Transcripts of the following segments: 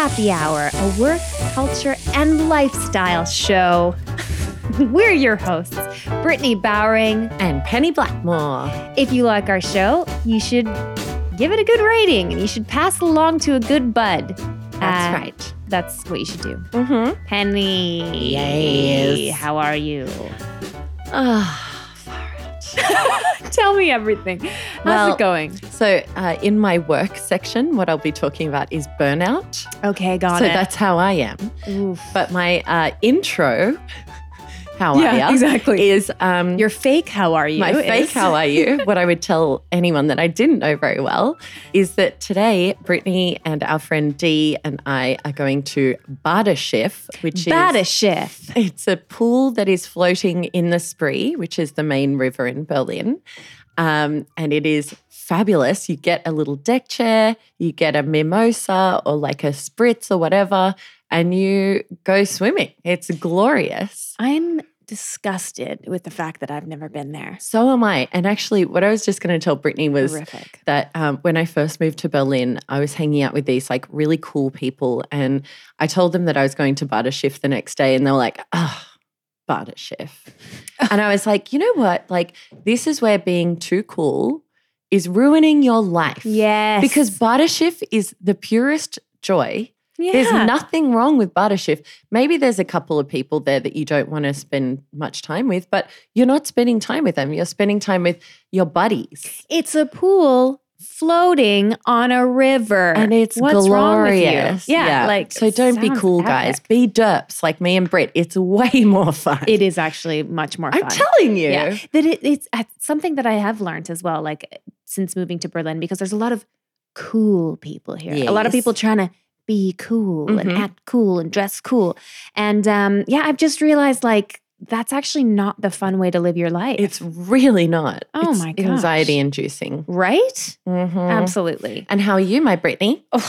Happy Hour, a work, culture, and lifestyle show. We're your hosts, Brittany Bowering. And Penny Blackmore. If you like our show, you should give it a good rating and you should pass it along to a good bud. That's Uh, right. That's what you should do. Mm-hmm. Penny. Yes. How are you? Oh, Tell me everything. How's Well- it going? so, uh, in my work section, what I'll be talking about is burnout. Okay, got so it. that's how I am. Oof. But my uh, intro, how are Yeah, you? exactly. Is um, Your fake how are you? my fake how are you? what I would tell anyone that I didn't know very well is that today, Brittany and our friend Dee and I are going to Badeschiff, which is Badeschiff. It's a pool that is floating in the Spree, which is the main river in Berlin. Um, and it is fabulous. You get a little deck chair, you get a mimosa or like a spritz or whatever, and you go swimming. It's glorious. I'm disgusted with the fact that I've never been there. So am I. And actually, what I was just going to tell Brittany was Horrific. that um, when I first moved to Berlin, I was hanging out with these like really cool people, and I told them that I was going to Badeschiff the next day, and they were like, "Oh, Badeschiff," and I was like, "You know what? Like, this is where being too cool is ruining your life." Yes. because Badeschiff is the purest joy. Yeah. There's nothing wrong with Badeschiff. Maybe there's a couple of people there that you don't want to spend much time with, but you're not spending time with them. You're spending time with your buddies. It's a pool floating on a river. And it's What's wrong with you? glorious. Yeah, like so don't be cool, epic. guys. Be derps like me and Britt. It's way more fun. It is actually much more I'm fun. telling you. Yeah, that it, it's uh, something that I have learned as well, like since moving to Berlin, because there's a lot of cool people here. A lot of people trying to be cool and Mhm. act cool and dress cool. And um, yeah, I've just realized like that's actually not the fun way to live your life. It's really not. Oh It's my gosh. Anxiety inducing. right? Mhm. Absolutely. And how are you, my Brittany? Oh,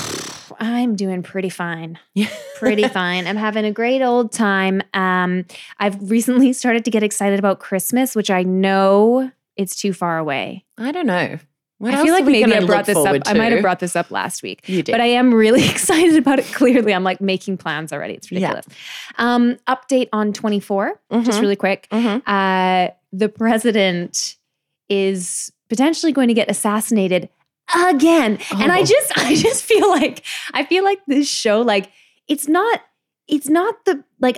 I'm doing pretty fine. Yeah. Pretty fine. I'm having a great old time. Um, I've recently started to get excited about Christmas, which I know it's too far away. I don't know. What I feel like maybe I brought this up. forward I might have brought this up last week. You did. But I am really excited about it. Clearly, I'm like making plans already. It's Yeah. ridiculous. Um, update on 24, just Mhm. really quick. Mhm. Uh, the president is potentially going to get assassinated again. And I Oh. just, I just feel like, I feel like this show, like, it's not, it's not the like.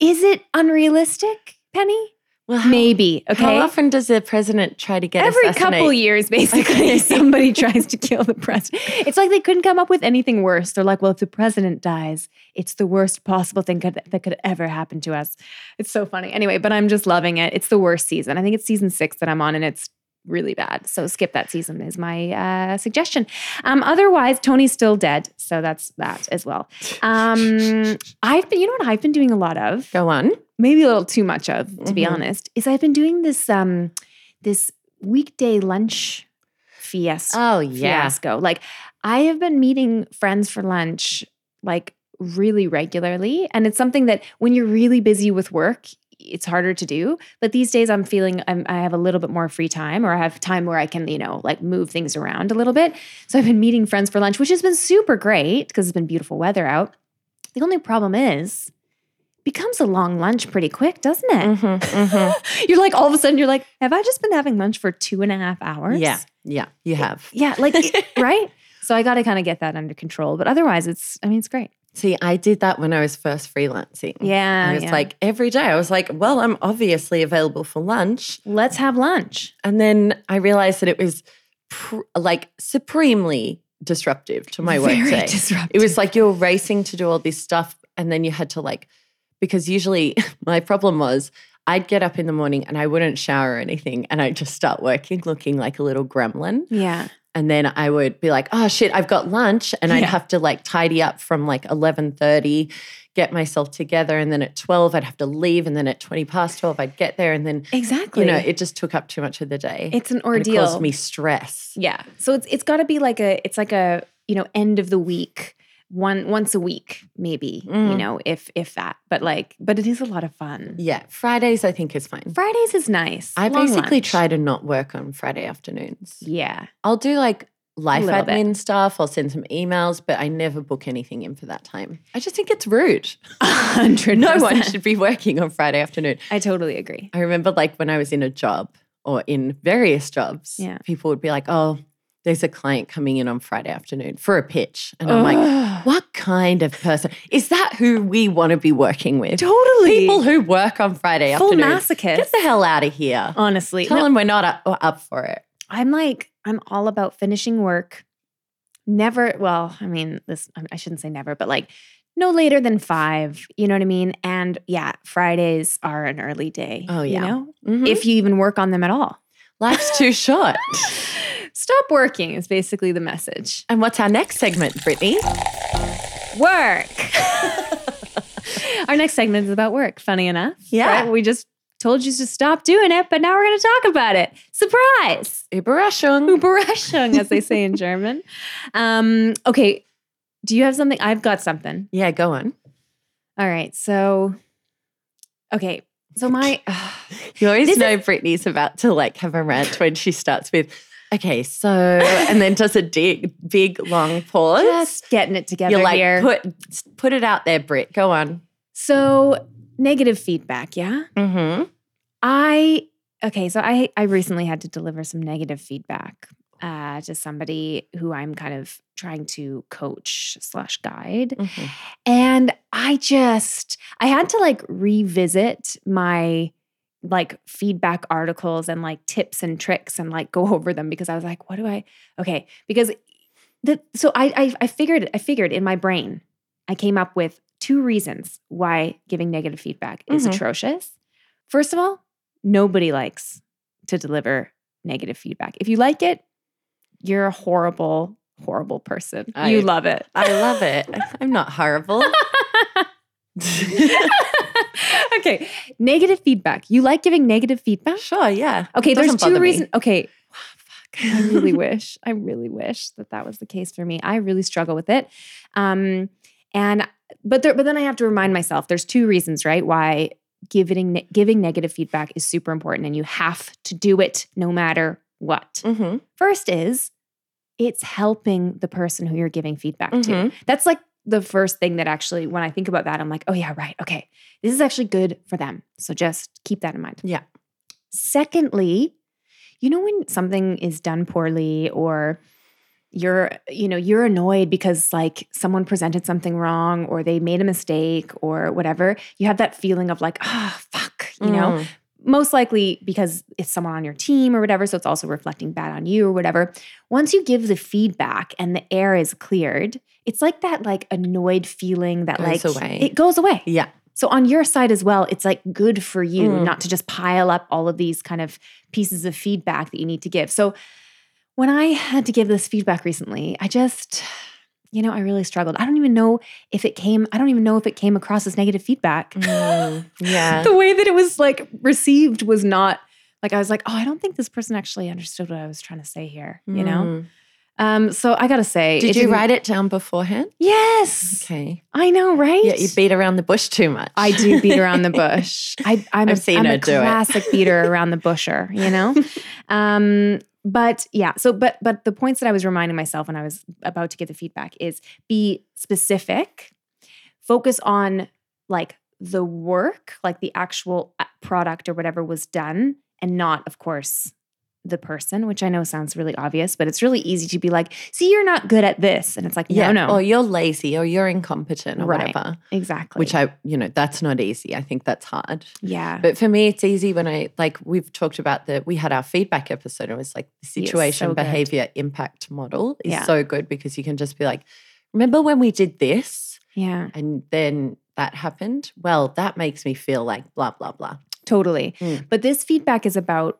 Is it unrealistic, Penny? Well, how, Maybe. Okay. How often does the president try to get Every couple years, basically, Okay. somebody tries to kill the president. It's like they couldn't come up with anything worse. They're like, well, if the president dies, it's the worst possible thing could, that could ever happen to us. It's so funny. Anyway, but I'm just loving it. It's the worst season. I think it's season six that I'm on, and it's really bad. So skip that season is my uh, suggestion. Um, otherwise, Tony's still dead, so that's that as well. Um, I've been, you know what I've been doing a lot of Go on. maybe a little too much of, to be Mhm. honest, is I've been doing this um this weekday lunch fiasco. Oh yeah. fiasco. Like I have been meeting friends for lunch like really regularly, and it's something that when you're really busy with work. It's harder to do, but these days I'm feeling I'm, I have a little bit more free time, or I have time where I can, you know, like move things around a little bit. So I've been meeting friends for lunch, which has been super great because it's been beautiful weather out. The only problem is, becomes a long lunch pretty quick, doesn't it? Mhm, mhm. you're like all of a sudden you're like, have I just been having lunch for two and a half hours? Yeah, yeah, you have. Yeah, like right? So I gotta kind of get that under control. But otherwise it's I mean it's great. See, I did that when I was first freelancing. Yeah. I was yeah. like every day. I was like, well, I'm obviously available for lunch, let's have lunch. and then I realized that it was pr- like supremely disruptive to my Very workday. disruptive. It was like you're racing to do all this stuff, and then you had to like, because usually my problem was I'd get up in the morning and I wouldn't shower or anything, and I'd just start working looking like a little gremlin. Yeah. And then I would be like, oh shit, I've got lunch. And I'd have to like tidy up from like 11.30, get myself together. And then at 12, I'd have to leave. And then at 20 past 12, I'd get there. And then, Exactly. you know, it just took up too much of the day. it's an And ordeal. It caused me stress. Yeah. So it's it's gotta be like a it's like a, you know, end of the week one once a week maybe you Mm. know if if that but like but it is a lot of fun Yeah. Fridays, I think is fine. fridays is nice I Long basically lunch. try to not work on Friday afternoons. yeah I'll do like life little bit. admin stuff. I'll send some emails, but I never book anything in for that time. I just think it's rude. hundred. No one should be working on Friday afternoon. I totally agree. I remember like when I was in a job or in various jobs, Yeah. people would be like, oh, there's a client coming in on Friday afternoon for a pitch. And I'm like, what kind of person? Is that who we want to be working with? totally People who work on Friday full afternoon. masochist. Get the hell out of here. Honestly, Tell No, them we're not up, up for it. I'm like I'm all about finishing work. Never. Well, I mean, this I shouldn't say never, but like no later than five. You know what I mean? And yeah, Fridays are an early day. Oh, You yeah. know, Mhm. if you even work on them at all. Life's too short. Stop working is basically the message. And what's our next segment, Brittany? Work. Our next segment is about work, funny enough. Yeah. right? We just told you to stop doing it, but now we're going to talk about it. Surprise. Überraschung. Überraschung, as they say in German. Um, okay. Do you have something? I've got something. Yeah, go on. All right. So, okay. So, my. You always know Brittany's about to like have a rant when she starts with, okay, so, and then does a big, big long pause. just getting it together You're like, here. put put it out there, Britt. Go on. so, negative feedback. Yeah. Mm-hmm. I okay, so I I recently had to deliver some negative feedback uh, to somebody who I'm kind of trying to coach slash guide, Mm-hmm. and I just I had to like revisit my like feedback articles and like tips and tricks and like go over them because I was like, what do I okay? Because the so I I, I figured I figured in my brain I came up with two reasons why giving negative feedback is Mhm. atrocious. First of all, nobody likes to deliver negative feedback. If you like it, you're a horrible, horrible person. I- you love it. I love it. I'm not horrible. okay, negative feedback. You like giving negative feedback? sure, yeah. Okay, there's two reasons. Okay, I really wish, I really wish that that was the case for me. I really struggle with it. Um, and but there, but then I have to remind myself there's two reasons, right? Why giving giving negative feedback is super important, and you have to do it no matter what. Mm-hmm. First is it's helping the person who you're giving feedback to. Mhm. That's like the first thing that actually, when I think about that, I'm like, oh yeah, right, okay, this is actually good for them. So just keep that in mind. Yeah. Secondly, you know when something is done poorly or you're you know you're annoyed because like someone presented something wrong or they made a mistake or whatever you have that feeling of like ah fuck you know Mm. Most likely because it's someone on your team or whatever so it's also reflecting bad on you or whatever once you give the feedback and the air is cleared it's like that like annoyed feeling that Goes like away. it goes away Yeah. so on your side as well, it's like good for you Mm. not to just pile up all of these kind of pieces of feedback that you need to give. So when I had to give this feedback recently, I just, you know, I really struggled. I don't even know if it came, I don't even know if it came across as negative feedback. Mm, yeah. The way that it was like received was not like I was like, oh, I don't think this person actually understood what I was trying to say here, you know? Mm. Um, so I gotta say, Did you write it down beforehand? Yes. Okay. I know, right? Yeah, you beat around the bush too much. I do beat around the bush. I, I'm I've a, seen I'm her a do it. classic beater around the busher, you know? um, but yeah, so but but the points that I was reminding myself when I was about to give the feedback is be specific, focus on like the work, like the actual uh, product or whatever was done, and not, of course, the person, which I know sounds really obvious, but it's really easy to be like, see, you're not good at this. And it's like, yeah. no, no. Or you're lazy or you're incompetent or Right. whatever. exactly. Which I, you know, that's not easy. I think that's hard. yeah. But for me, it's easy when I like we've talked about the we had our feedback episode. It was like the situation so good. behavior impact model is Yeah. so good because you can just be like, remember when we did this yeah. and then that happened? Well, that makes me feel like blah blah blah. Totally. Mm. But this feedback is about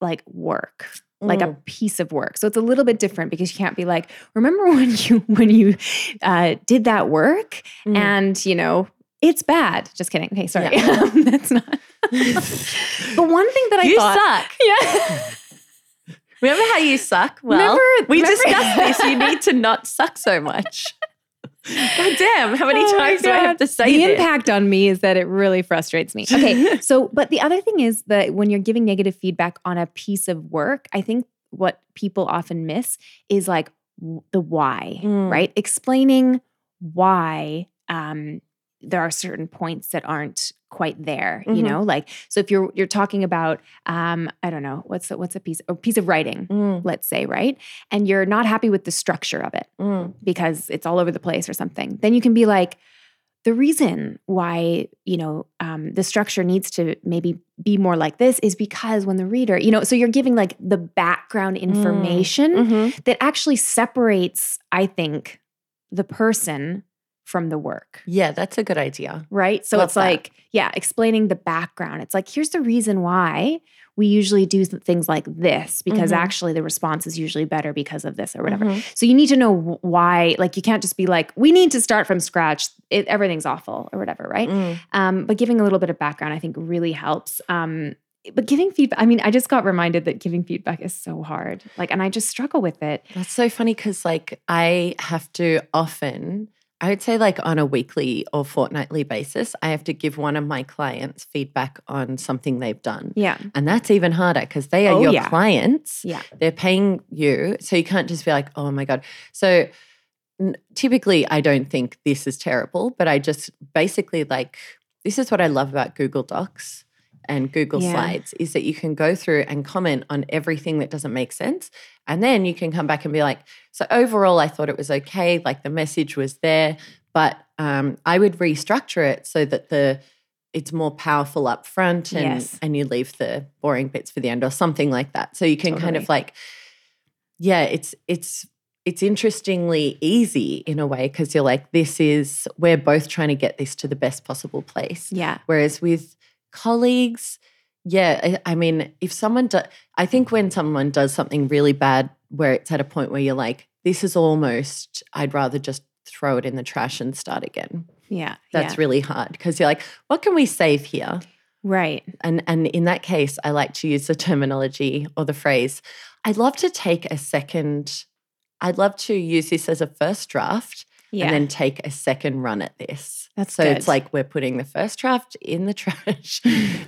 like work, like a Mm. piece of work. So it's a little bit different because you can't be like, remember when you when you uh, did that work Mm. and you know it's bad. Just kidding. Okay, sorry. Yeah. That's not. but one thing that I you thought, suck. yeah. Remember how you suck? Well, Remember- we remember- discussed this. You need to not suck so much. God damn, how many Oh times do I have to say it? the this? impact on me is that it really frustrates me. Okay, so but the other thing is that when you're giving negative feedback on a piece of work, I think what people often miss is like the why, Mm. right? Explaining why um, there are certain points that aren't quite there. You Mhm. know, like so if you're you're talking about um, I don't know what's a, what's a piece a piece of writing, Mm, let's say, right, and you're not happy with the structure of it mm, because it's all over the place or something, then you can be like, the reason why you know um, the structure needs to maybe be more like this is because when the reader, you know, so you're giving like the background information mhm. that actually separates, I think, the person from the work. Yeah, that's a good idea. Right. So Love it's that. like, yeah, explaining the background. It's like, here's the reason why we usually do things like this, because Mhm. actually the response is usually better because of this or whatever. Mhm. So you need to know why, like, you can't just be like, we need to start from scratch. It, everything's awful or whatever. Right. Mm. Um, but giving a little bit of background, I think, really helps. Um, but giving feedback, I mean, I just got reminded that giving feedback is so hard. Like, and I just struggle with it. That's so funny because, like, I have to often, I would say, like, on a weekly or fortnightly basis, I have to give one of my clients feedback on something they've done. Yeah. And that's even harder because they are Oh, your yeah. clients. Yeah. They're paying you. So you can't just be like, oh my God. So n- typically, I don't think this is terrible, but I just basically like, this is what I love about Google Docs and Google Yeah. Slides is that you can go through and comment on everything that doesn't make sense. And then you can come back and be like, so overall, I thought it was okay. Like the message was there, but um, I would restructure it so that the it's more powerful up front and, Yes. and you leave the boring bits for the end or something like that. So you can kind of like, yeah, it's it's it's interestingly easy in a way because you're like, this is we're both trying to get this to the best possible place. Yeah. Whereas with colleagues, yeah, I, I mean, if someone does, I think when someone does something really bad where it's at a point where you're like, this is almost, I'd rather just throw it in the trash and start again. Yeah. That's yeah. really hard because you're like, what can we save here? right. And and in that case, I like to use the terminology or the phrase, I'd love to take a second, I'd love to use this as a first draft Yeah. and then take a second run at this. That's so it's like we're putting the first draft in the trash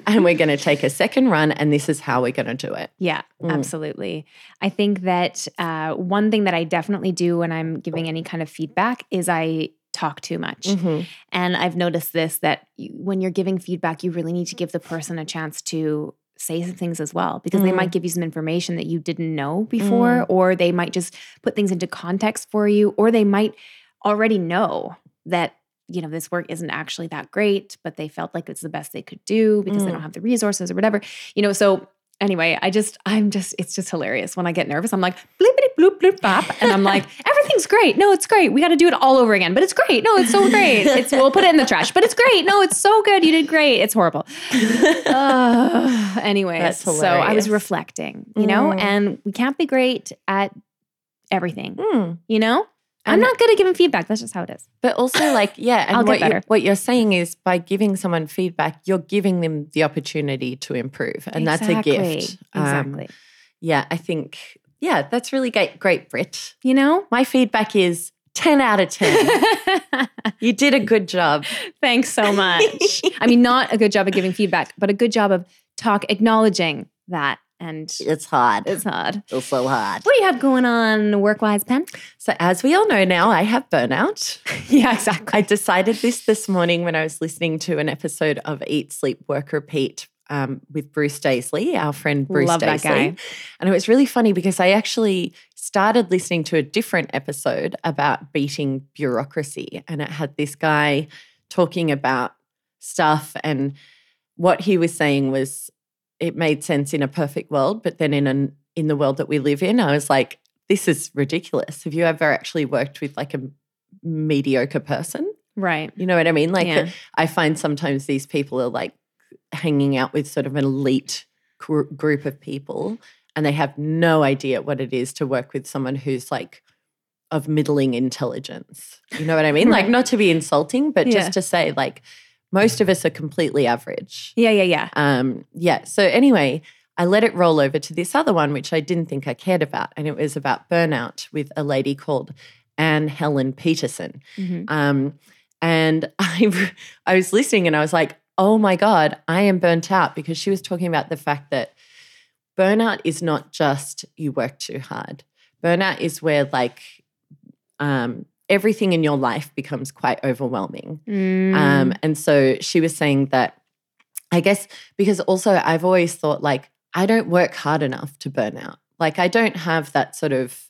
and we're going to take a second run and this is how we're going to do it. Yeah, Mm. absolutely. I think that uh, one thing that I definitely do when I'm giving any kind of feedback is I talk too much. Mhm. And I've noticed this that you, when you're giving feedback, you really need to give the person a chance to say some things as well because they Mm. might give you some information that you didn't know before, or they might just put things into context for you, or they might already know that you know this work isn't actually that great but they felt like it's the best they could do because they Mm. don't have the resources or whatever you know so anyway i just i'm just it's just hilarious. When i get nervous i'm like bloopity bloop bloop bop and i'm like everything's great. No it's great. We got to do it all over again but it's great. No it's so great. It's we'll put it in the trash but it's great. No it's so good. You did great. It's horrible. Uh, anyways That's so i was reflecting you know Mm. and we can't be great at everything Mm. you know i'm And- not good at giving feedback that's just how it is But also, like, yeah, and I'll get what, better. You're, what you're saying is by giving someone feedback, you're giving them the opportunity to improve. And that's a Exactly, gift. Um, exactly yeah, I think, yeah, that's really great, great, Britt. you know My feedback is 10 out of 10. you did a good job. Thanks so much. I mean, not a good job of giving feedback, but a good job of talk acknowledging that. And It's hard. it's hard. It's so hard. What do you have going on work wise, Pen? So, as we all know now, I have burnout. Yeah, exactly. I decided this this morning when I was listening to an episode of Eat, Sleep, Work, Repeat um, with Bruce Daisley, our friend Bruce Love that Daisley. guy. And it was really funny because I actually started listening to a different episode about beating bureaucracy. And it had this guy talking about stuff. And what he was saying was it made sense in a perfect world. But then in, an, in the world that we live in, I was like, this is ridiculous. Have you ever actually worked with like a mediocre person? Right. You know what I mean? Like, Yeah. I find sometimes these people are like hanging out with sort of an elite gr- group of people and they have no idea what it is to work with someone who's like of middling intelligence. You know what I mean? Like, not to be insulting, but Yeah. just to say, like, most of us are completely average. Yeah, yeah, yeah. Um, yeah. So anyway, I let it roll over to this other one, which I didn't think I cared about, and it was about burnout with a lady called Anne Helen Petersen. Mhm. Um, and I, I was listening, and I was like, "Oh my god, I am burnt out," because she was talking about the fact that burnout is not just you work too hard. Burnout is where like um, everything in your life becomes quite overwhelming. Mm. Um, and so she was saying that, I guess, because also I've always thought like, I don't work hard enough to burn out. Like, I don't have that sort of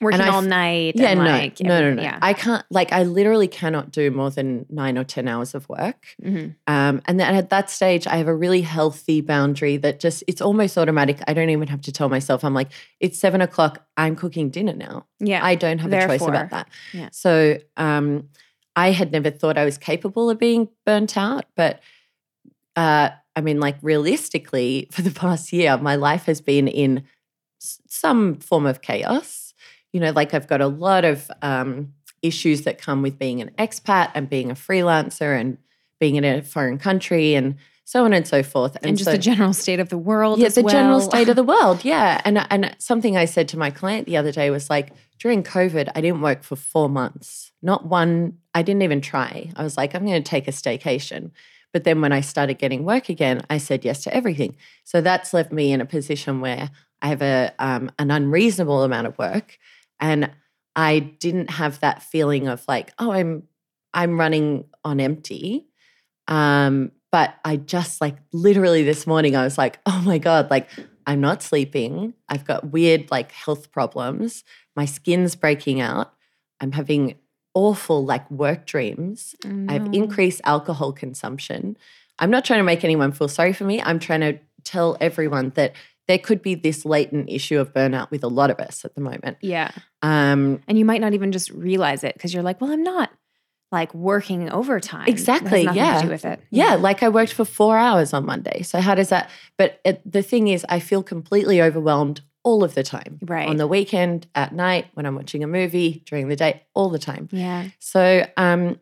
working all night. yeah, and no, like, no, no, no. Yeah. I can't. Like, I literally cannot do more than nine or ten hours of work. Mhm. Um, and then at that stage, I have a really healthy boundary that just it's almost automatic. I don't even have to tell myself. I'm like, it's seven o'clock. I'm cooking dinner now. Yeah. I don't have a choice about that. yeah. So um, I had never thought I was capable of being burnt out, but uh, I mean, like realistically, for the past year, my life has been in s- some form of chaos. You know, like I've got a lot of um, issues that come with being an expat and being a freelancer and being in a foreign country and so on and so forth. and just so, the general state of the world. yeah, the general state of the world. Yeah. And and something I said to my client the other day was like, during COVID, I didn't work for four months. Not one, I didn't even try. I was like, I'm going to take a staycation. But then when I started getting work again, I said yes to everything. So that's left me in a position where I have a um, an unreasonable amount of work, and I didn't have that feeling of like, oh, I'm I'm running on empty. Um, but I just like literally this morning, I was like, oh my God, like I'm not sleeping. I've got weird like health problems. My skin's breaking out. I'm having awful like work dreams. Oh, I've increased alcohol consumption. I'm not trying to make anyone feel sorry for me. I'm trying to tell everyone that there could be this latent issue of burnout with a lot of us at the moment. Yeah. Um, And you might not even just realize it because you're like, well, I'm not like working overtime. Exactly, yeah. To do with it. Yeah, like I worked for four hours on Monday. So how does that? But it, the thing is, I feel completely overwhelmed all of the time. Right. On the weekend, at night, when I'm watching a movie, during the day, all the time. Yeah. So um,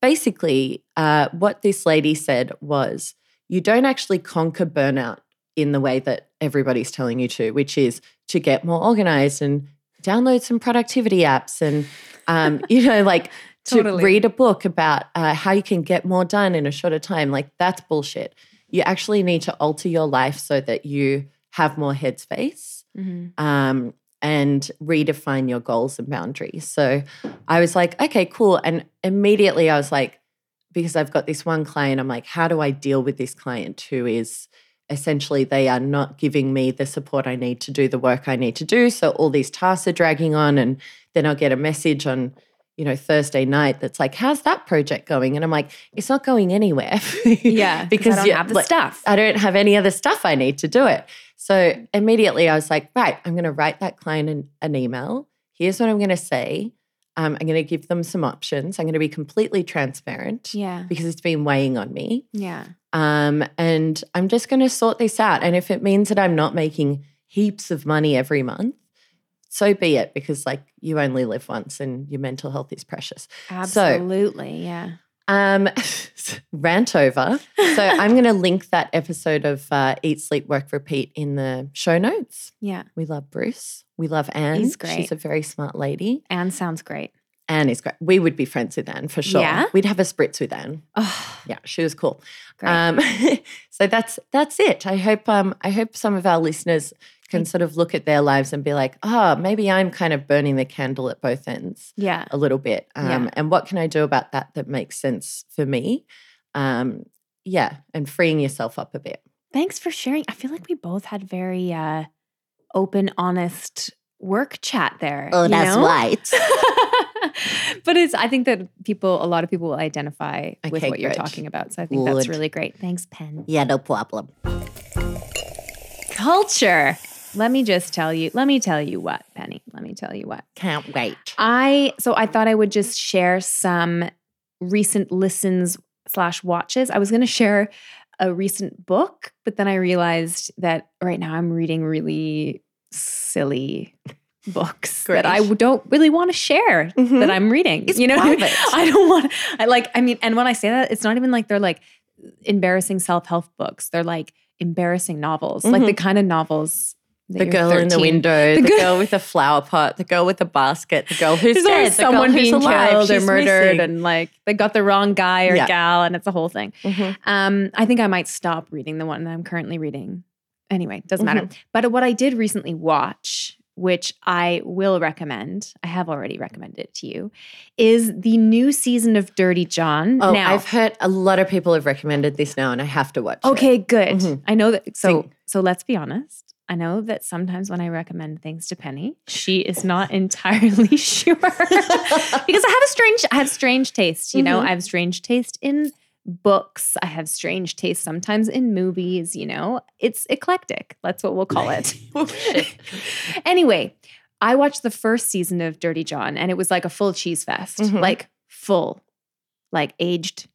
basically, uh, what this lady said was, you don't actually conquer burnout in the way that everybody's telling you to, which is to get more organized and download some productivity apps and um, you know like to Totally. read a book about uh, how you can get more done in a shorter time like that's bullshit you actually need to alter your life so that you have more headspace Mhm. um, and redefine your goals and boundaries. So I was like, okay, cool. And immediately I was like, because I've got this one client, I'm like, how do I deal with this client who is essentially they are not giving me the support I need to do the work I need to do. So all these tasks are dragging on. And then I'll get a message on, you know, Thursday night that's like, how's that project going? And I'm like, it's not going anywhere. Yeah. because I don't you- have the like, stuff. I don't have any other stuff I need to do it. So immediately I was like, right, I'm going to write that client an, an email. Here's what I'm going to say. Um, I'm going to give them some options. I'm going to be completely transparent yeah. because it's been weighing on me. Yeah. Um, and I'm just going to sort this out. And if it means that I'm not making heaps of money every month, so be it because like you only live once and your mental health is precious. Absolutely. yeah. Um, rant over. So I'm going to link that episode of uh, Eat, Sleep, Work, Repeat in the show notes. Yeah. We love Bruce. We love Anne. He's great. She's a very smart lady. Anne sounds great. Anne is great. We would be friends with Anne for sure. Yeah? We'd have a spritz with Anne. Oh, Yeah, she was cool. great. Um, so that's that's it. I hope um, I hope some of our listeners can sort of look at their lives and be like, oh, maybe I'm kind of burning the candle at both ends yeah. a little bit. Um, Yeah. And what can I do about that that makes sense for me? Um, yeah, and freeing yourself up a bit. Thanks for sharing. I feel like we both had very uh, open, honest work chat there. you know? right. but it's I think that people a lot of people will identify with Okay, what you're talking about. So I think that's really great. Thanks, Pen. yeah, no problem. Culture. Let me just tell you, let me tell you what, Penny. Let me tell you what. Can't wait. I so I thought I would just share some recent listens slash watches. I was gonna share a recent book, but then I realized that right now I'm reading really silly books that I don't really want to share Mhm. that I'm reading. It's you know, private. I don't want. I like. I mean, and when I say that, it's not even like they're like embarrassing self help books. They're like embarrassing novels, like the kind of novels. The girl in the window, The the, girl- girl with the flower pot, the girl with the basket, the girl who's dead, always the girl someone who's being alive, killed or murdered, missing. and like they got the wrong guy or Yeah. gal, and it's a whole thing. Mhm. Um, I think I might stop reading the one that I'm currently reading. Anyway, doesn't matter. Mm-hmm. But what I did recently watch, which I will recommend, I have already recommended it to you, is the new season of Dirty John. Oh, now, I've heard a lot of people have recommended this now, and I have to watch it. okay, good. Mhm. I know that. So, so let's be honest. I know that sometimes when I recommend things to Penny, she is not entirely sure because I have a strange, I have strange taste. You know, Mhm. I have strange taste in books. I have strange tastes sometimes in movies. You know, it's eclectic. That's what we'll call it. Oh, anyway, I watched the first season of Dirty John and it was like a full cheese fest, Mhm. like full, like aged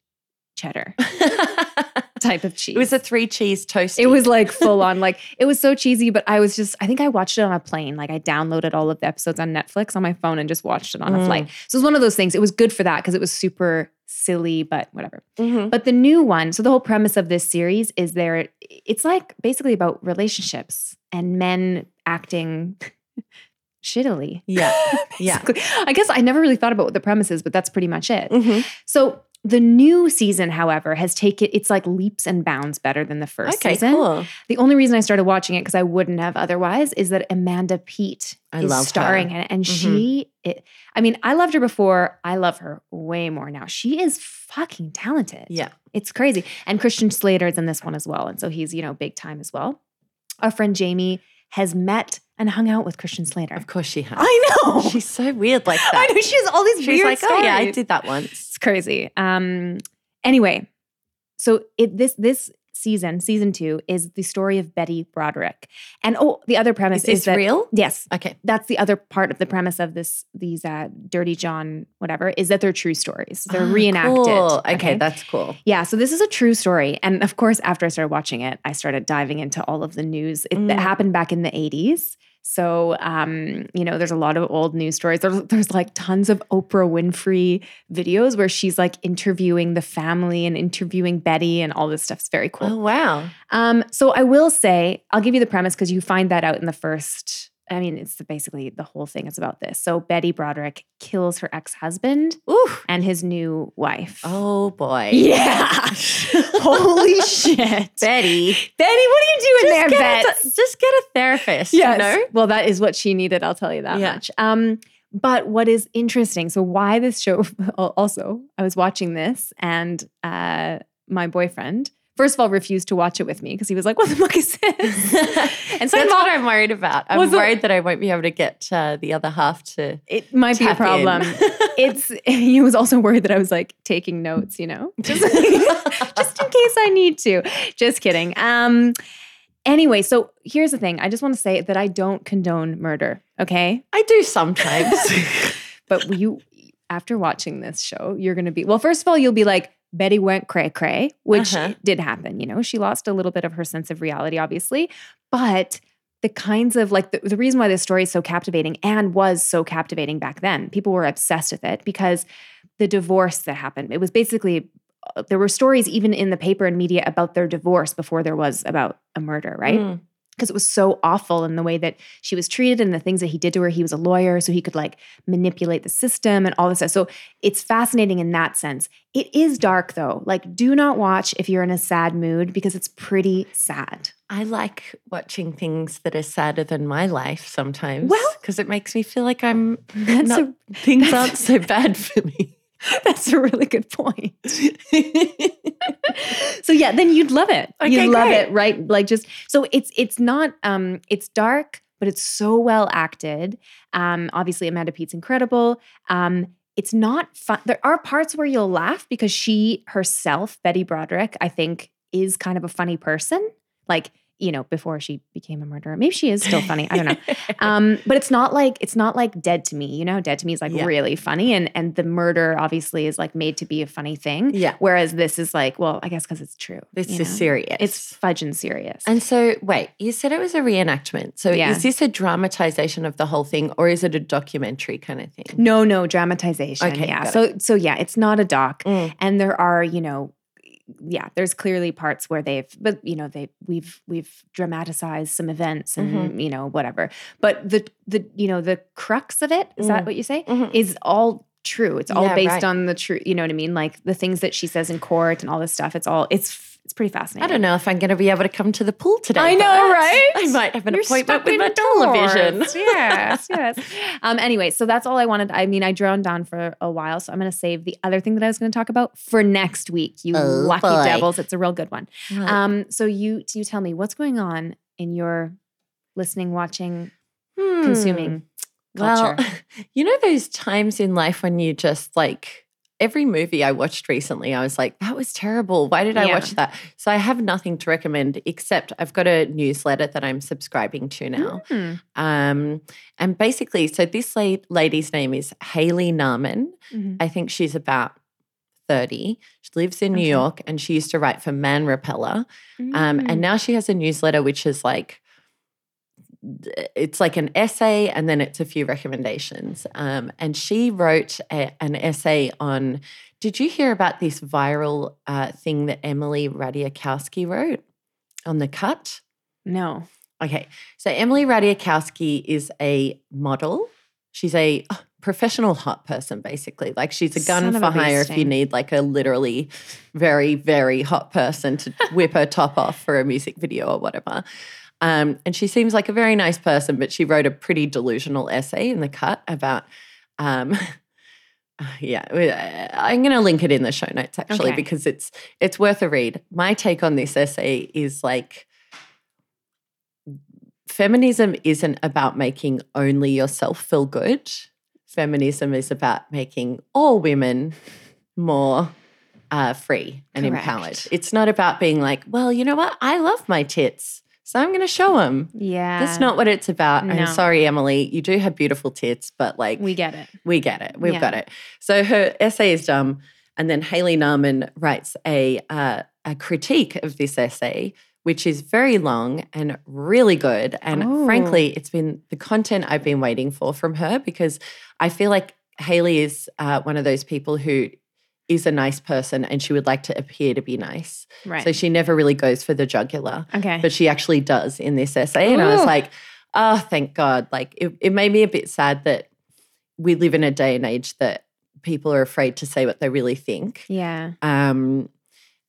cheddar type of cheese. it was a three cheese toast. It was like full on, like it was so cheesy, but I was just, I think I watched it on a plane. Like I downloaded all of the episodes on Netflix on my phone and just watched it on a Mm. flight. So it was one of those things. It was good for that because it was super silly, but whatever. Mhm. But the new one, so the whole premise of this series is there, it's like basically about relationships and men acting shittily. Yeah. Yeah. I guess I never really thought about what the premise is, but that's pretty much it. Mhm. So the new season, however, has taken it's like leaps and bounds better than the first Okay, season. cool. The only reason I started watching it because I wouldn't have otherwise is that Amanda Peet I is love her. starring in it, and Mhm. she. It, I mean, I loved her before. I love her way more now. She is fucking talented. Yeah. It's crazy. And Christian Slater is in this one as well. And so he's, you know, big time as well. Our friend Jamie has met and hung out with Christian Slater. Of course she has. I know. She's so weird like that. I know she has all these She's weird like, oh yeah, I did that once. It's crazy. Um anyway, so it this this season, season 2 is the story of Betty Broderick. And oh, the other premise Is is, that real? Yes. Okay. That's the other part of the premise of this these uh Dirty John whatever is that they're true stories. They're Ah, reenacted. cool. Okay, that's cool. Yeah, so this is a true story. And of course, after I started watching it, I started diving into all of the news. It, Mm. that happened back in the 80s. So, um, you know, there's a lot of old news stories. There's, there's like tons of Oprah Winfrey videos where she's like interviewing the family and interviewing Betty and all this stuff's very cool. Oh wow. Um, so I will say, I'll give you the premise because you find that out in the first. I mean, it's basically the whole thing is about this. So Betty Broderick kills her ex-husband and his new wife. Oh boy. Yeah. Holy shit. Betty. Betty, what are you doing there, just, get a, just get a therapist. Yes. You know? Well, that is what she needed, I'll tell you that Yeah. much. Um, but what is interesting, so why this show also, I was watching this and uh my boyfriend, first of all, refused to watch it with me because he was like, What the fuck is this? and so That's what I'm worried about. I'm it- worried that I won't be able to get uh, the other half to. it might be a problem. it's he was also worried that I was like taking notes, you know, just, just in case I need to. Just kidding. Um. Anyway, so here's the thing. I just want to say that I don't condone murder. Okay, I do sometimes. but you, after watching this show, you're going to be well. First of all, you'll be like. Betty went cray cray, which Uh-huh. did happen. You know, she lost a little bit of her sense of reality, obviously, but the kinds of like the, the reason why this story is so captivating and was so captivating back then, people were obsessed with it because the divorce that happened, it was basically uh, there were stories even in the paper and media about their divorce before there was about a murder, right? Mm. Because it was so awful in the way that she was treated and the things that he did to her. He was a lawyer, so he could like manipulate the system and all this stuff. So it's fascinating in that sense. It is dark though. Like, do not watch if you're in a sad mood because it's pretty sad. I like watching things that are sadder than my life sometimes. Well- because it makes me feel like I'm That's not, a things aren't so bad for me. that's a really good point. so yeah, then you'd love it. Okay, you'd love great. it, right? Like just so it's it's not um it's dark, but it's so well acted. Um, obviously Amanda Peet's incredible. Um, it's not fun. There are parts where you'll laugh because she herself, Betty Broderick, I think, is kind of a funny person. Like you know, before she became a murderer, maybe she is still funny. I don't know. Um, but it's not like it's not like Dead to Me. You know, Dead to Me is like Yeah. really funny, and and the murder obviously is like made to be a funny thing. yeah, Whereas this is like, well, I guess because it's true. this is know? serious. It's fudge and serious. and so, wait, you said it was a reenactment. So, Yeah. is this a dramatization of the whole thing, or is it a documentary kind of thing? no, no dramatization. Okay, yeah. So so yeah, it's not a doc, Mm. and there are you know. Yeah, there's clearly parts where they've, but you know, they we've we've dramatized some events and Mm-hmm. you know whatever. But the the you know the crux of it is that Mm. what you say? Mhm. is all true. It's all Yeah, based right. on the truth. you know what I mean? Like the things that she says in court and all this stuff. It's all it's it's pretty fascinating. I don't know if I'm going to be able to come to the pool today. I know, right? I might have an You're appointment with my television. yes, yes. Um, anyway, so that's all I wanted. I mean, I droned on for a while, so I'm going to save the other thing that I was going to talk about for next week. You Oh, lucky boy. devils! It's a real good one. Um, so you you tell me what's going on in your listening, watching, Hmm. consuming Well, you know those times in life when you just like every movie I watched recently, I was like, that was terrible. Why did I Yeah. watch that? So I have nothing to recommend except I've got a newsletter that I'm subscribing to now. Hmm. Um, and basically, so this lady's name is Haley Nahman. Mhm. I think she's about 30. She lives in New York and she used to write for Man Repeller. Um, Mm. and now she has a newsletter which is like it's like an essay and then it's a few recommendations. Um, and she wrote a, an essay on. Did you hear about this viral uh, thing that Emily Ratajkowski wrote on the cut? no. Okay, so Emily Ratajkowski is a model. She's a uh, professional hot person, basically. Like she's a gun Son for a hire if you need like a literally very, very hot person to whip her top off for a music video or whatever. Um, and she seems like a very nice person, but she wrote a pretty delusional essay in the cut about. Um, yeah, I'm going to link it in the show notes actually Okay. because it's it's worth a read. My take on this essay is like feminism isn't about making only yourself feel good. Feminism is about making all women more uh, free and Correct. empowered. It's not about being like, well, you know what? I love my tits, so I'm going to show them. Yeah. That's not what it's about. no. I'm sorry, Emily. You do have beautiful tits, but like We get it. we get it. We've Yeah. got it. So her essay is dumb, and then Haley Nahman writes a uh, a critique of this essay, which is very long and really good. And Oh. frankly, it's been the content I've been waiting for from her because I feel like Haley is uh, one of those people who is a nice person and she would like to appear to be nice. Right. So she never really goes for the jugular okay. but she actually does in this essay. And I was like, oh, thank God. Like, it, it made me a bit sad that we live in a day and age that people are afraid to say what they really think. yeah. Um,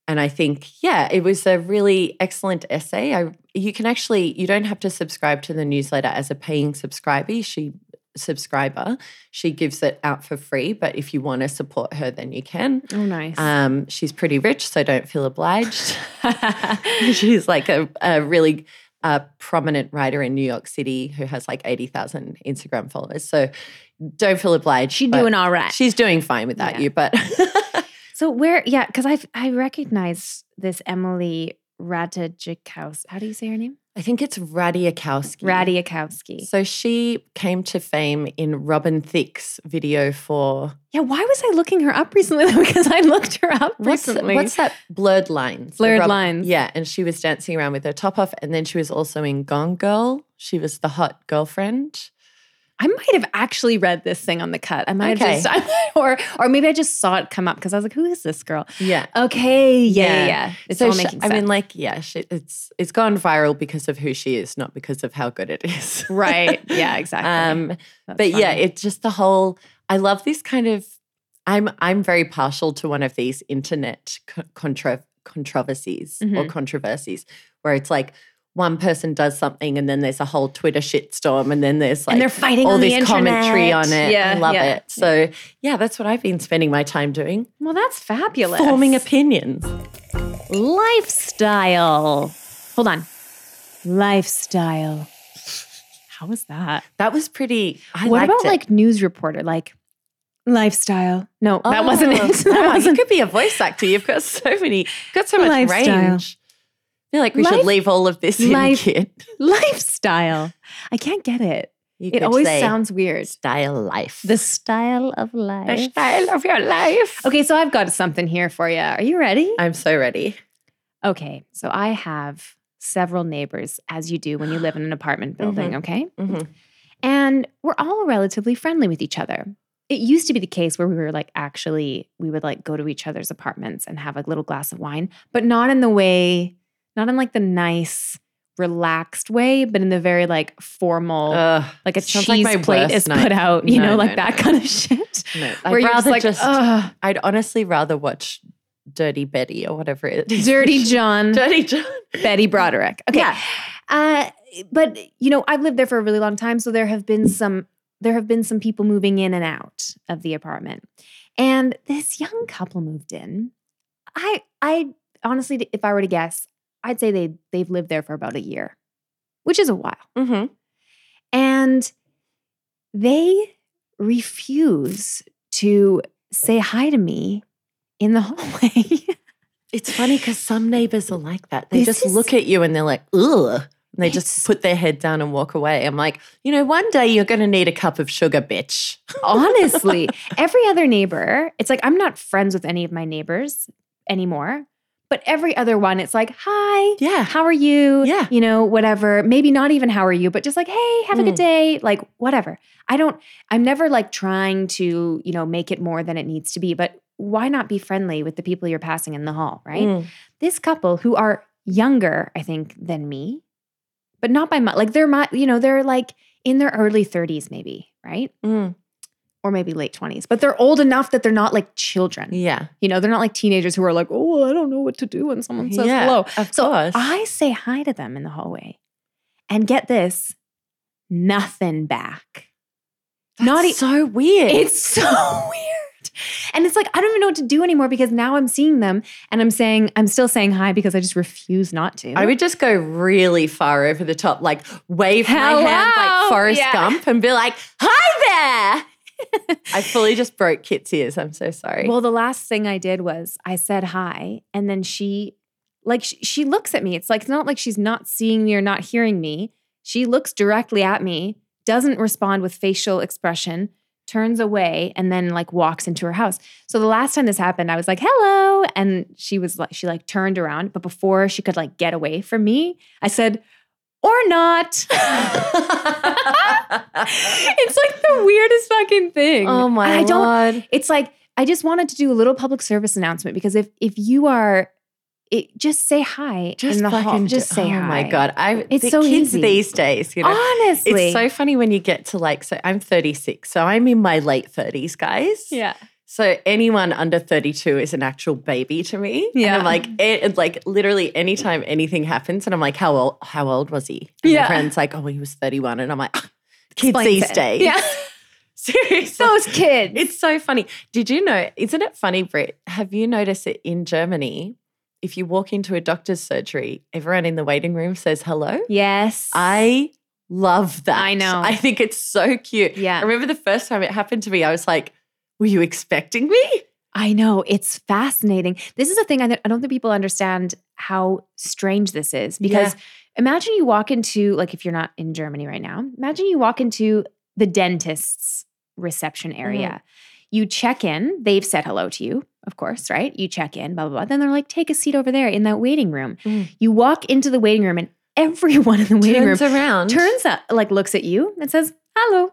and I think, yeah, it was a really excellent essay. I, you can actually, you don't have to subscribe to the newsletter as a paying subscriber. She subscriber. She gives it out for free, but if you want to support her, then you can. Oh, nice. Um, she's pretty rich, so don't feel obliged. She's like a, a really uh, prominent writer in New York City who has like 80,000 Instagram followers. So don't feel obliged. She's doing all right. She's doing fine without Yeah. you, but So where? Yeah, because I I recognize this Emily Ratajkowski. How do you say her name? I think it's Radziakowski. Radziakowski. So she came to fame in Robin Thicke's video for Yeah, why was I looking her up recently? because I looked her up what's, recently. what's that blurred lines? Blurred Lines. Yeah, and she was dancing around with her top off, and then she was also in Gone Girl. She was the hot girlfriend. I might have actually read this thing on the cut. I might Okay. have just, I, or or maybe I just saw it come up because I was like, who is this girl? Yeah. Okay, yeah, yeah. Yeah. It's so all she- making I mean, like, yeah, she, it's it's gone viral because of who she is, not because of how good it is. right? Yeah, exactly. um, That's but yeah, it's just the whole. I love this kind of. I'm I'm very partial to one of these internet co- contra- controversies or Mhm. controversies where it's like one person does something and then there's a whole Twitter shitstorm and then there's like and they're fighting all this commentary on it. Yeah, I love yeah. it. So yeah, that's what I've been spending my time doing, Well, that's fabulous. forming opinions. lifestyle. Hold on, lifestyle. How was that? That was pretty. I what about it. like news reporter, like lifestyle? No, that oh, wasn't Oh, it. That wasn't- could be a voice actor. You've got so many, got so much Lifestyle. range. I feel like we Life- should leave all of this in, life- kid. lifestyle. I can't get it. You It always sounds weird. style life. The style of life. The style of your life. Okay, so I've got something here for you. Are you ready? I'm so ready. Okay, so I have several neighbors, as you do when you live in an apartment building, okay? Mhm. And we're all relatively friendly with each other. It used to be the case where we were like, actually, we would like go to each other's apartments and have a little glass of wine, but not in the way, not in like the nice, relaxed way, but in the very like formal, Ugh, like a like cheese my plate is night. put out, you No, know, no, like no, that no. kind of shit. where I'd you're just like, just. ugh. I'd honestly rather watch Dirty Betty or whatever it is. Dirty John, Dirty John. Betty Broderick. Okay. Yeah. Uh, but you know, I've lived there for a really long time, so there have been some there have been some people moving in and out of the apartment. And this young couple moved in. I I honestly if I were to guess, I'd say they they've lived there for about a year, which is a while. Mm-hmm. And they refuse to say hi to me in the hallway. It's funny because some neighbors are like that. They This just is- look at you and they're like, ugh. And they just put their head down and walk away. I'm like, you know, one day you're going to need a cup of sugar, bitch. Honestly, every other neighbor, it's like I'm not friends with any of my neighbors anymore. But every other one, it's like, hi, Yeah. how are you? Yeah. You know, whatever. Maybe not even how are you, but just like, hey, have a good Mm. day. Like, whatever. I don't, I'm never like trying to, you know, make it more than it needs to be. But why not be friendly with the people you're passing in the hall, right? Mm. This couple who are younger, I think, than me, but not by much. Like, they're my, you know, they're like in their early 30s, maybe, right? Mm. Or maybe late 20s, but they're old enough that they're not like children. Yeah. You know, they're not like teenagers who are like, oh, I don't know what to do when someone says yeah. hello. Of So course. I say hi to them in the hallway and get this nothing back. That's not e- so weird. It's so weird. And it's like, I don't even know what to do anymore because now I'm seeing them and I'm saying, I'm still saying hi because I just refuse not to. I would just go really far over the top, like wave my hand like Hello. Forrest Yeah. Gump and be like, hi there. I fully just broke Kit's ears. I'm so sorry. Well, the last thing I did was I said hi, and then she, like, she, she looks at me. It's like, it's not like she's not seeing me or not hearing me. She looks directly at me, doesn't respond with facial expression, turns away, and then like walks into her house. So the last time this happened, I was like, hello. And she was like, she like turned around, but before she could like get away from me, I said, or not. it's like the weirdest fucking thing. oh my I don't lord. it's like I just wanted to do a little public service announcement because if if you are it just say hi Just in the hall. fucking Just say oh hi. Oh my god. I It's the so kids easy. these days, you know. Honestly. It's so funny when you get to like, so I'm 36, so I'm in my late 30s, guys. yeah. So anyone under 32 is an actual baby to me. And Yeah. I'm like, it, like literally anytime anything happens, and I'm like, how old, how old was he? And Yeah. My friend's like, oh, he was 31. And I'm like, "Ah, kids these it. days. Yeah. Seriously. Those kids. It's so funny. Did you know, isn't it funny, Britt? Have you noticed it in Germany? If you walk into a doctor's surgery, everyone in the waiting room says hello. yes. I love that. I know. I think it's so cute. Yeah. I remember the first time it happened to me, I was like, were you expecting me? I know. It's fascinating. This is a thing I, I don't think people understand how strange this is because imagine you walk into, like, if you're not in Germany right now, imagine you walk into the dentist's reception Mm-hmm. area. You check in, they've said hello to you, of course, right? You check in, blah, blah, blah. Then they're like, take a seat over there in that waiting room. Mm. You walk into the waiting room and everyone in the waiting Turns room around. turns up, like looks at you and says, hello.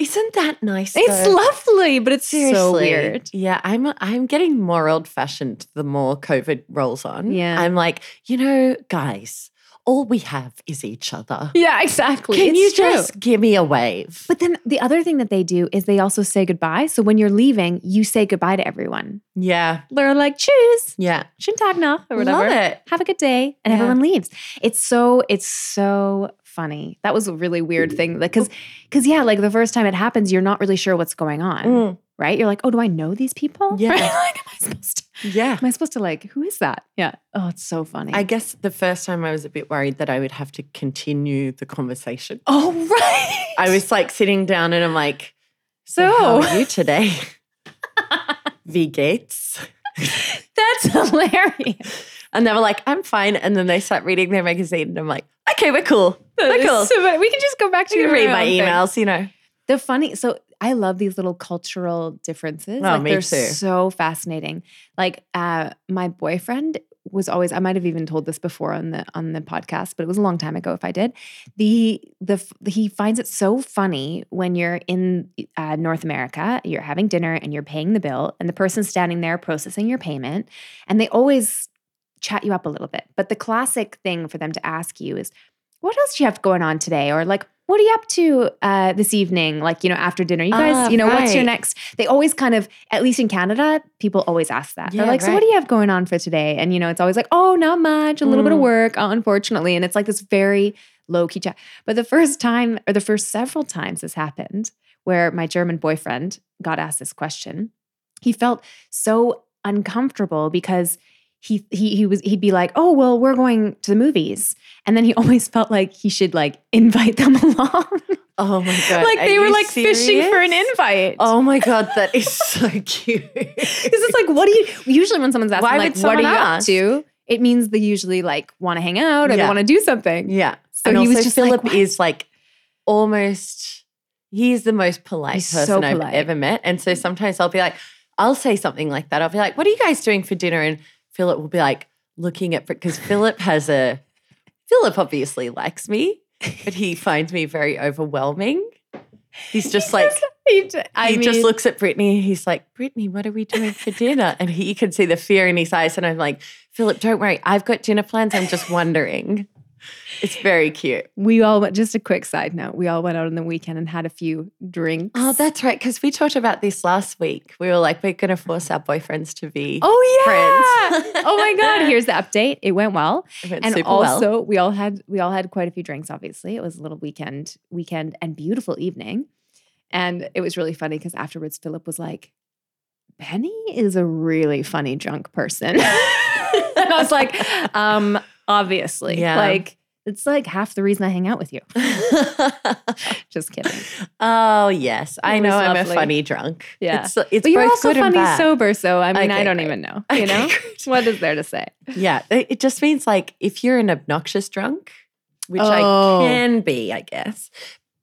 Isn't that nice? It's though? lovely, but it's so weird. Yeah, I'm I'm getting more old fashioned the more COVID rolls on. Yeah. I'm like, you know, guys, all we have is each other. Yeah, exactly. Can It's you true. just give me a wave? But then the other thing that they do is they also say goodbye. So when you're leaving, you say goodbye to everyone. yeah, They're like, tschüss, yeah. Tag or whatever. Love it. Have a good day. And Yeah. everyone leaves. It's so, it's so funny. That was a really weird thing. Because, because yeah, like the first time it happens, you're not really sure what's going on. Mm, Right? You're like, oh, do I know these people? Yeah. Right? Like, am I supposed to? yeah. Am I supposed to like? Who is that? Yeah. Oh, it's so funny. I guess the first time I was a bit worried that I would have to continue the conversation. oh, right. I was like sitting down and I'm like, so. how are you today? v Gates. That's hilarious. And they were like, I'm fine. And then they start reading their magazine and I'm like, okay, we're cool. We're cool. So, we can just go back to You can your read my thing. emails, you know. The funny, so I love these little cultural differences. Oh, like me they're too. so fascinating. Like uh, my boyfriend was always. I might have even told this before on the on the podcast, but it was a long time ago. If I did, the the he finds it so funny when you're in uh, North America, you're having dinner and you're paying the bill, and the person's standing there processing your payment, and they always chat you up a little bit. But the classic thing for them to ask you is, "What else do you have going on today?" or like. what are you up to uh, this evening? Like, you know, after dinner, you guys, Ah, you know, what's your next? They always kind of, at least in Canada, people always ask that. They're Yeah, like, so what do you have going on for today? And, you know, it's always like, oh, not much, a little bit of Mm. work, uh, unfortunately. And it's like this very low key chat. But the first time, or the first several times this happened, where my German boyfriend got asked this question, he felt so uncomfortable because he he he was he'd be like, "Oh, well, we're going to the movies." And then he always felt like he should like invite them along. Oh my god! like they were like fishing for an invite. Oh my god, that is so cute. This is like, what do you usually when someone's asking Why like what are you someone up to? It means they usually like want to hang out or they Yeah. want to do something. yeah. So and he was just Philip "What?" is like almost. He's the most polite He's so person I've ever met, and so sometimes I'll be like, I'll say something like that. I'll be like, "What are you guys doing for dinner?" And Philip will be like, looking at because Philip has a. Philip obviously likes me, but he finds me very overwhelming. He's just like He, j- I he just looks at Brittany. He's like, Brittany, what are we doing for dinner? And he you can see the fear in his eyes. And I'm like, Philip, don't worry. I've got dinner plans. I'm just wondering. It's very cute. we all went. Just a quick side note: we all went out on the weekend and had a few drinks. Oh, that's right. Because we talked about this last week. We were like, we're going to force our boyfriends to be. oh yeah. friends. oh my god! Here's the update. It went well. It went and super also well. we all had we all had quite a few drinks obviously it was a little weekend weekend and beautiful evening and it was really funny because afterwards philip was like penny is a really funny drunk person and i was like um obviously Yeah. like it's like half the reason i hang out with you just kidding oh, yes. I know I'm lovely. a funny drunk. Yeah. It's, it's but you're also funny sober so i mean i don't great. even know you Okay, know great. what is there to say Yeah, it it just means like if you're an obnoxious drunk, which Oh. I can be, I guess,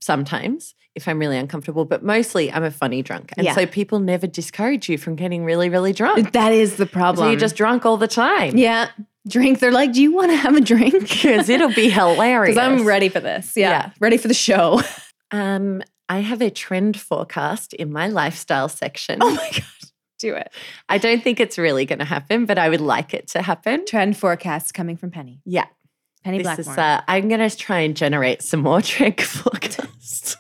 sometimes if I'm really uncomfortable, but mostly I'm a funny drunk. And Yeah. so people never discourage you from getting really, really drunk. that is the problem So you're just drunk all the time. yeah drink they're like do you want to have a drink Because it'll be hilarious. Because I'm ready for this. Yeah. Yeah. Ready for the show. Um, I have a trend forecast in my lifestyle section. Oh my God. Do it. I don't think it's really going to happen, but I would like it to happen. Trend forecast coming from Penny. Yeah. Penny This Blackmore. is, uh, I'm going to try and generate some more trend forecasts.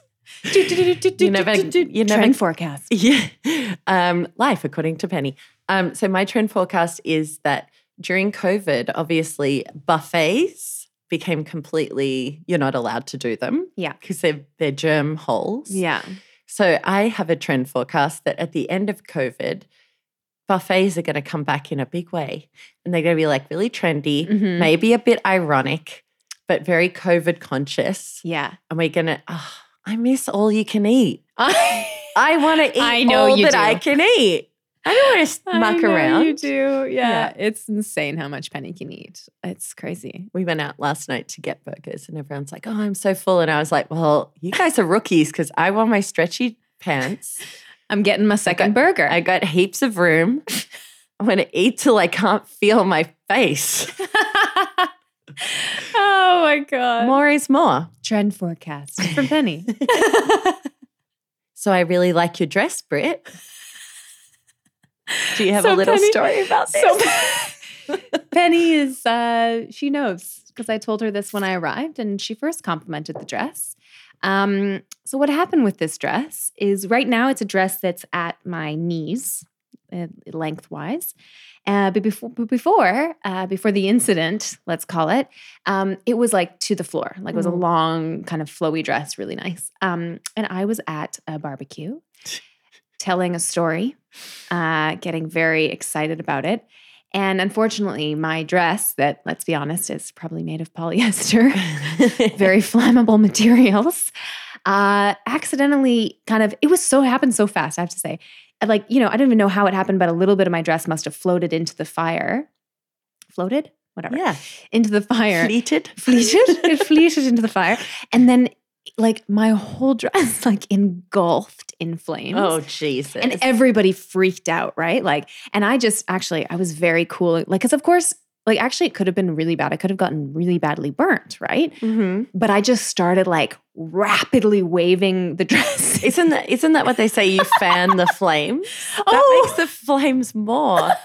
You never- you never- Trend forecast. Yeah. Um, life according to Penny. Um, so my trend forecast is that during COVID, obviously buffets became completely you're not allowed to do them. Yeah. Because they're they're germ holes. Yeah. So I have a trend forecast that at the end of COVID, buffets are going to come back in a big way. And they're going to be like really trendy, Mhm. maybe a bit ironic, but very COVID conscious. Yeah. And we're going to, oh, I miss all you can eat. I, I want to eat I know all you that do. I can eat. I don't want to muck around. You do. Yeah. Yeah. It's insane how much Penny can eat. It's crazy. We went out last night to get burgers, and everyone's like, "Oh, I'm so full," and I was like, "Well, you guys are rookies because I wore my stretchy pants. I'm getting my second burger. I got heaps of room. I'm gonna eat till I can't feel my face. Oh my God. More is more. Trend forecast from Penny. So I really like your dress, Britt. Do you have So a little Penny- story about this? So Penny is uh she knows because I told her this when I arrived and she first complimented the dress. Um so what happened with this dress is right now it's a dress that's at my knees uh, lengthwise. Uh, but before, but before, uh, before the incident, let's call it, um, it was like to the floor. Like it was a Mm. long, kind of flowy dress, really nice. Um, and I was at a barbecue, telling a story, uh, getting very excited about it. And unfortunately, my dress, that let's be honest, is probably made of polyester, very flammable materials, uh, accidentally kind of, it was so, happened so fast, I have to say. Like, you know, I don't even know how it happened, but a little bit of my dress must have floated into the fire. Floated? Whatever. yeah. Into the fire. Fleeted. Fleeted. it fleeted into the fire. And then, like, my whole dress, like, engulfed in flames. Oh, Jesus. And everybody freaked out, right? Like, and I just actually, I was very cool. Like, because of course, like, actually, it could have been really bad. I could have gotten really badly burnt, right? Mhm. But I just started like rapidly waving the dress. Isn't that isn't that what they say? You fan the flames. That Oh. makes the flames more. well,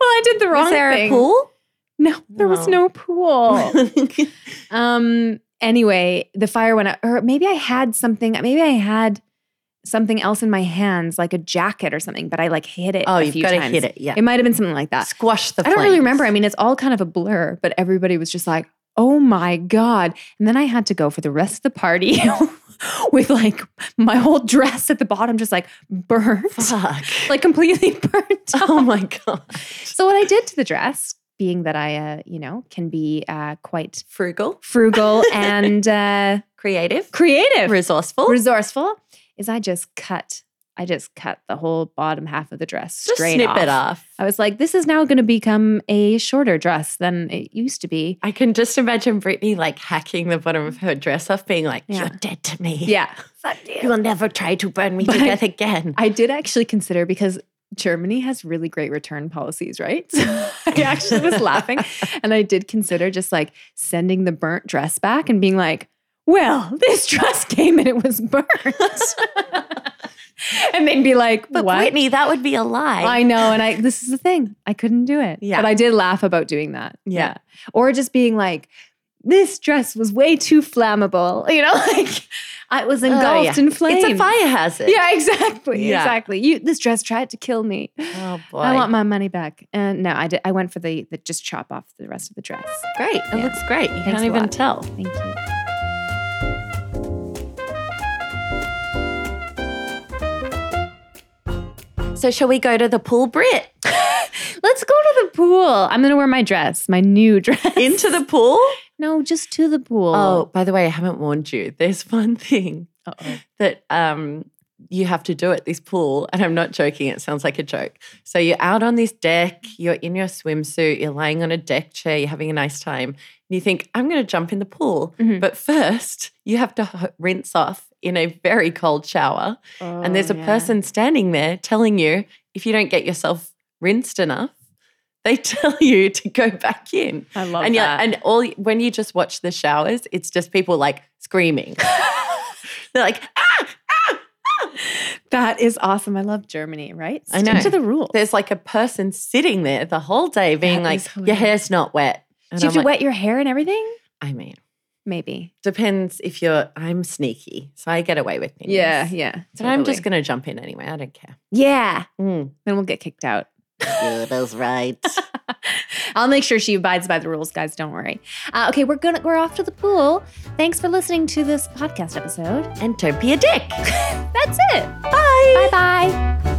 I did the wrong Was there thing. a pool? No, there was No. no pool. um, anyway, the fire went out, or maybe I had something, maybe I had something else in my hands, like a jacket or something, but I like hit it. Oh, you've got to hit it. Yeah. It might have been something like that. Squash the I don't really remember. I mean, it's all kind of a blur, but everybody was just like, oh my God. And then I had to go for the rest of the party with like my whole dress at the bottom, just like burnt, Fuck. like completely burnt. oh my God. So, what I did to the dress, being that I, uh, you know, can be uh, quite Frugal, frugal and uh, creative, creative, resourceful. resourceful, is I just cut. I just cut the whole bottom half of the dress Just straight snip off. it off. I was like, this is now going to become a shorter dress than it used to be. I can just imagine Brittany like hacking the bottom of her dress off, being like, Yeah. You're dead to me. Yeah. You will never try to burn me But to death again. I did actually consider because Germany has really great return policies, right? So I actually was laughing and I did consider just like sending the burnt dress back and being like, well, this dress came and it was burnt. and they'd be like, But what? Brittany, that would be a lie. I know. And I this is the thing. I couldn't do it. Yeah. But I did laugh about doing that. Yeah. Or just being like, this dress was way too flammable. You know, like I was engulfed Oh, yeah. in flames. It's a fire hazard. Yeah, exactly. Yeah. Exactly. You this dress tried to kill me. Oh boy. I want my money back. And no, I did I went for the the just chop off the rest of the dress. great. It looks great. You Thanks can't even lot. tell. Thank you. So shall we go to the pool, Britt? Let's go to the pool. I'm gonna wear my dress, my new dress. Into the pool? No, just to the pool. Oh, by the way, I haven't warned you. There's one thing Uh-oh. that um you have to do at this pool, and I'm not joking. It sounds like a joke. So you're out on this deck, you're in your swimsuit, you're lying on a deck chair, you're having a nice time, and you think, I'm going to jump in the pool. Mhm. But first, you have to rinse off in a very cold shower, and there's a Oh, yeah. person standing there telling you if you don't get yourself rinsed enough, they tell you to go back in. I love and that. and all when you just watch the showers, it's just people like screaming. They're like, ah, ah. ah. that is awesome. I love Germany, right? I Stick know. to the rules. There's like a person sitting there the whole day being That like, your hair's not wet. And Do you have I'm to like, wet your hair and everything? I mean, Maybe. depends if you're. I'm sneaky, so I get away with things. yeah. Yeah. But I'm just gonna jump in anyway. I don't care. Yeah. Mm. Then we'll get kicked out. Yeah, that's right. I'll make sure she abides by the rules, guys. Don't worry. Uh, okay, we're gonna we're off to the pool. Thanks for listening to this podcast episode. and don't be a dick. That's it. Bye. Bye bye.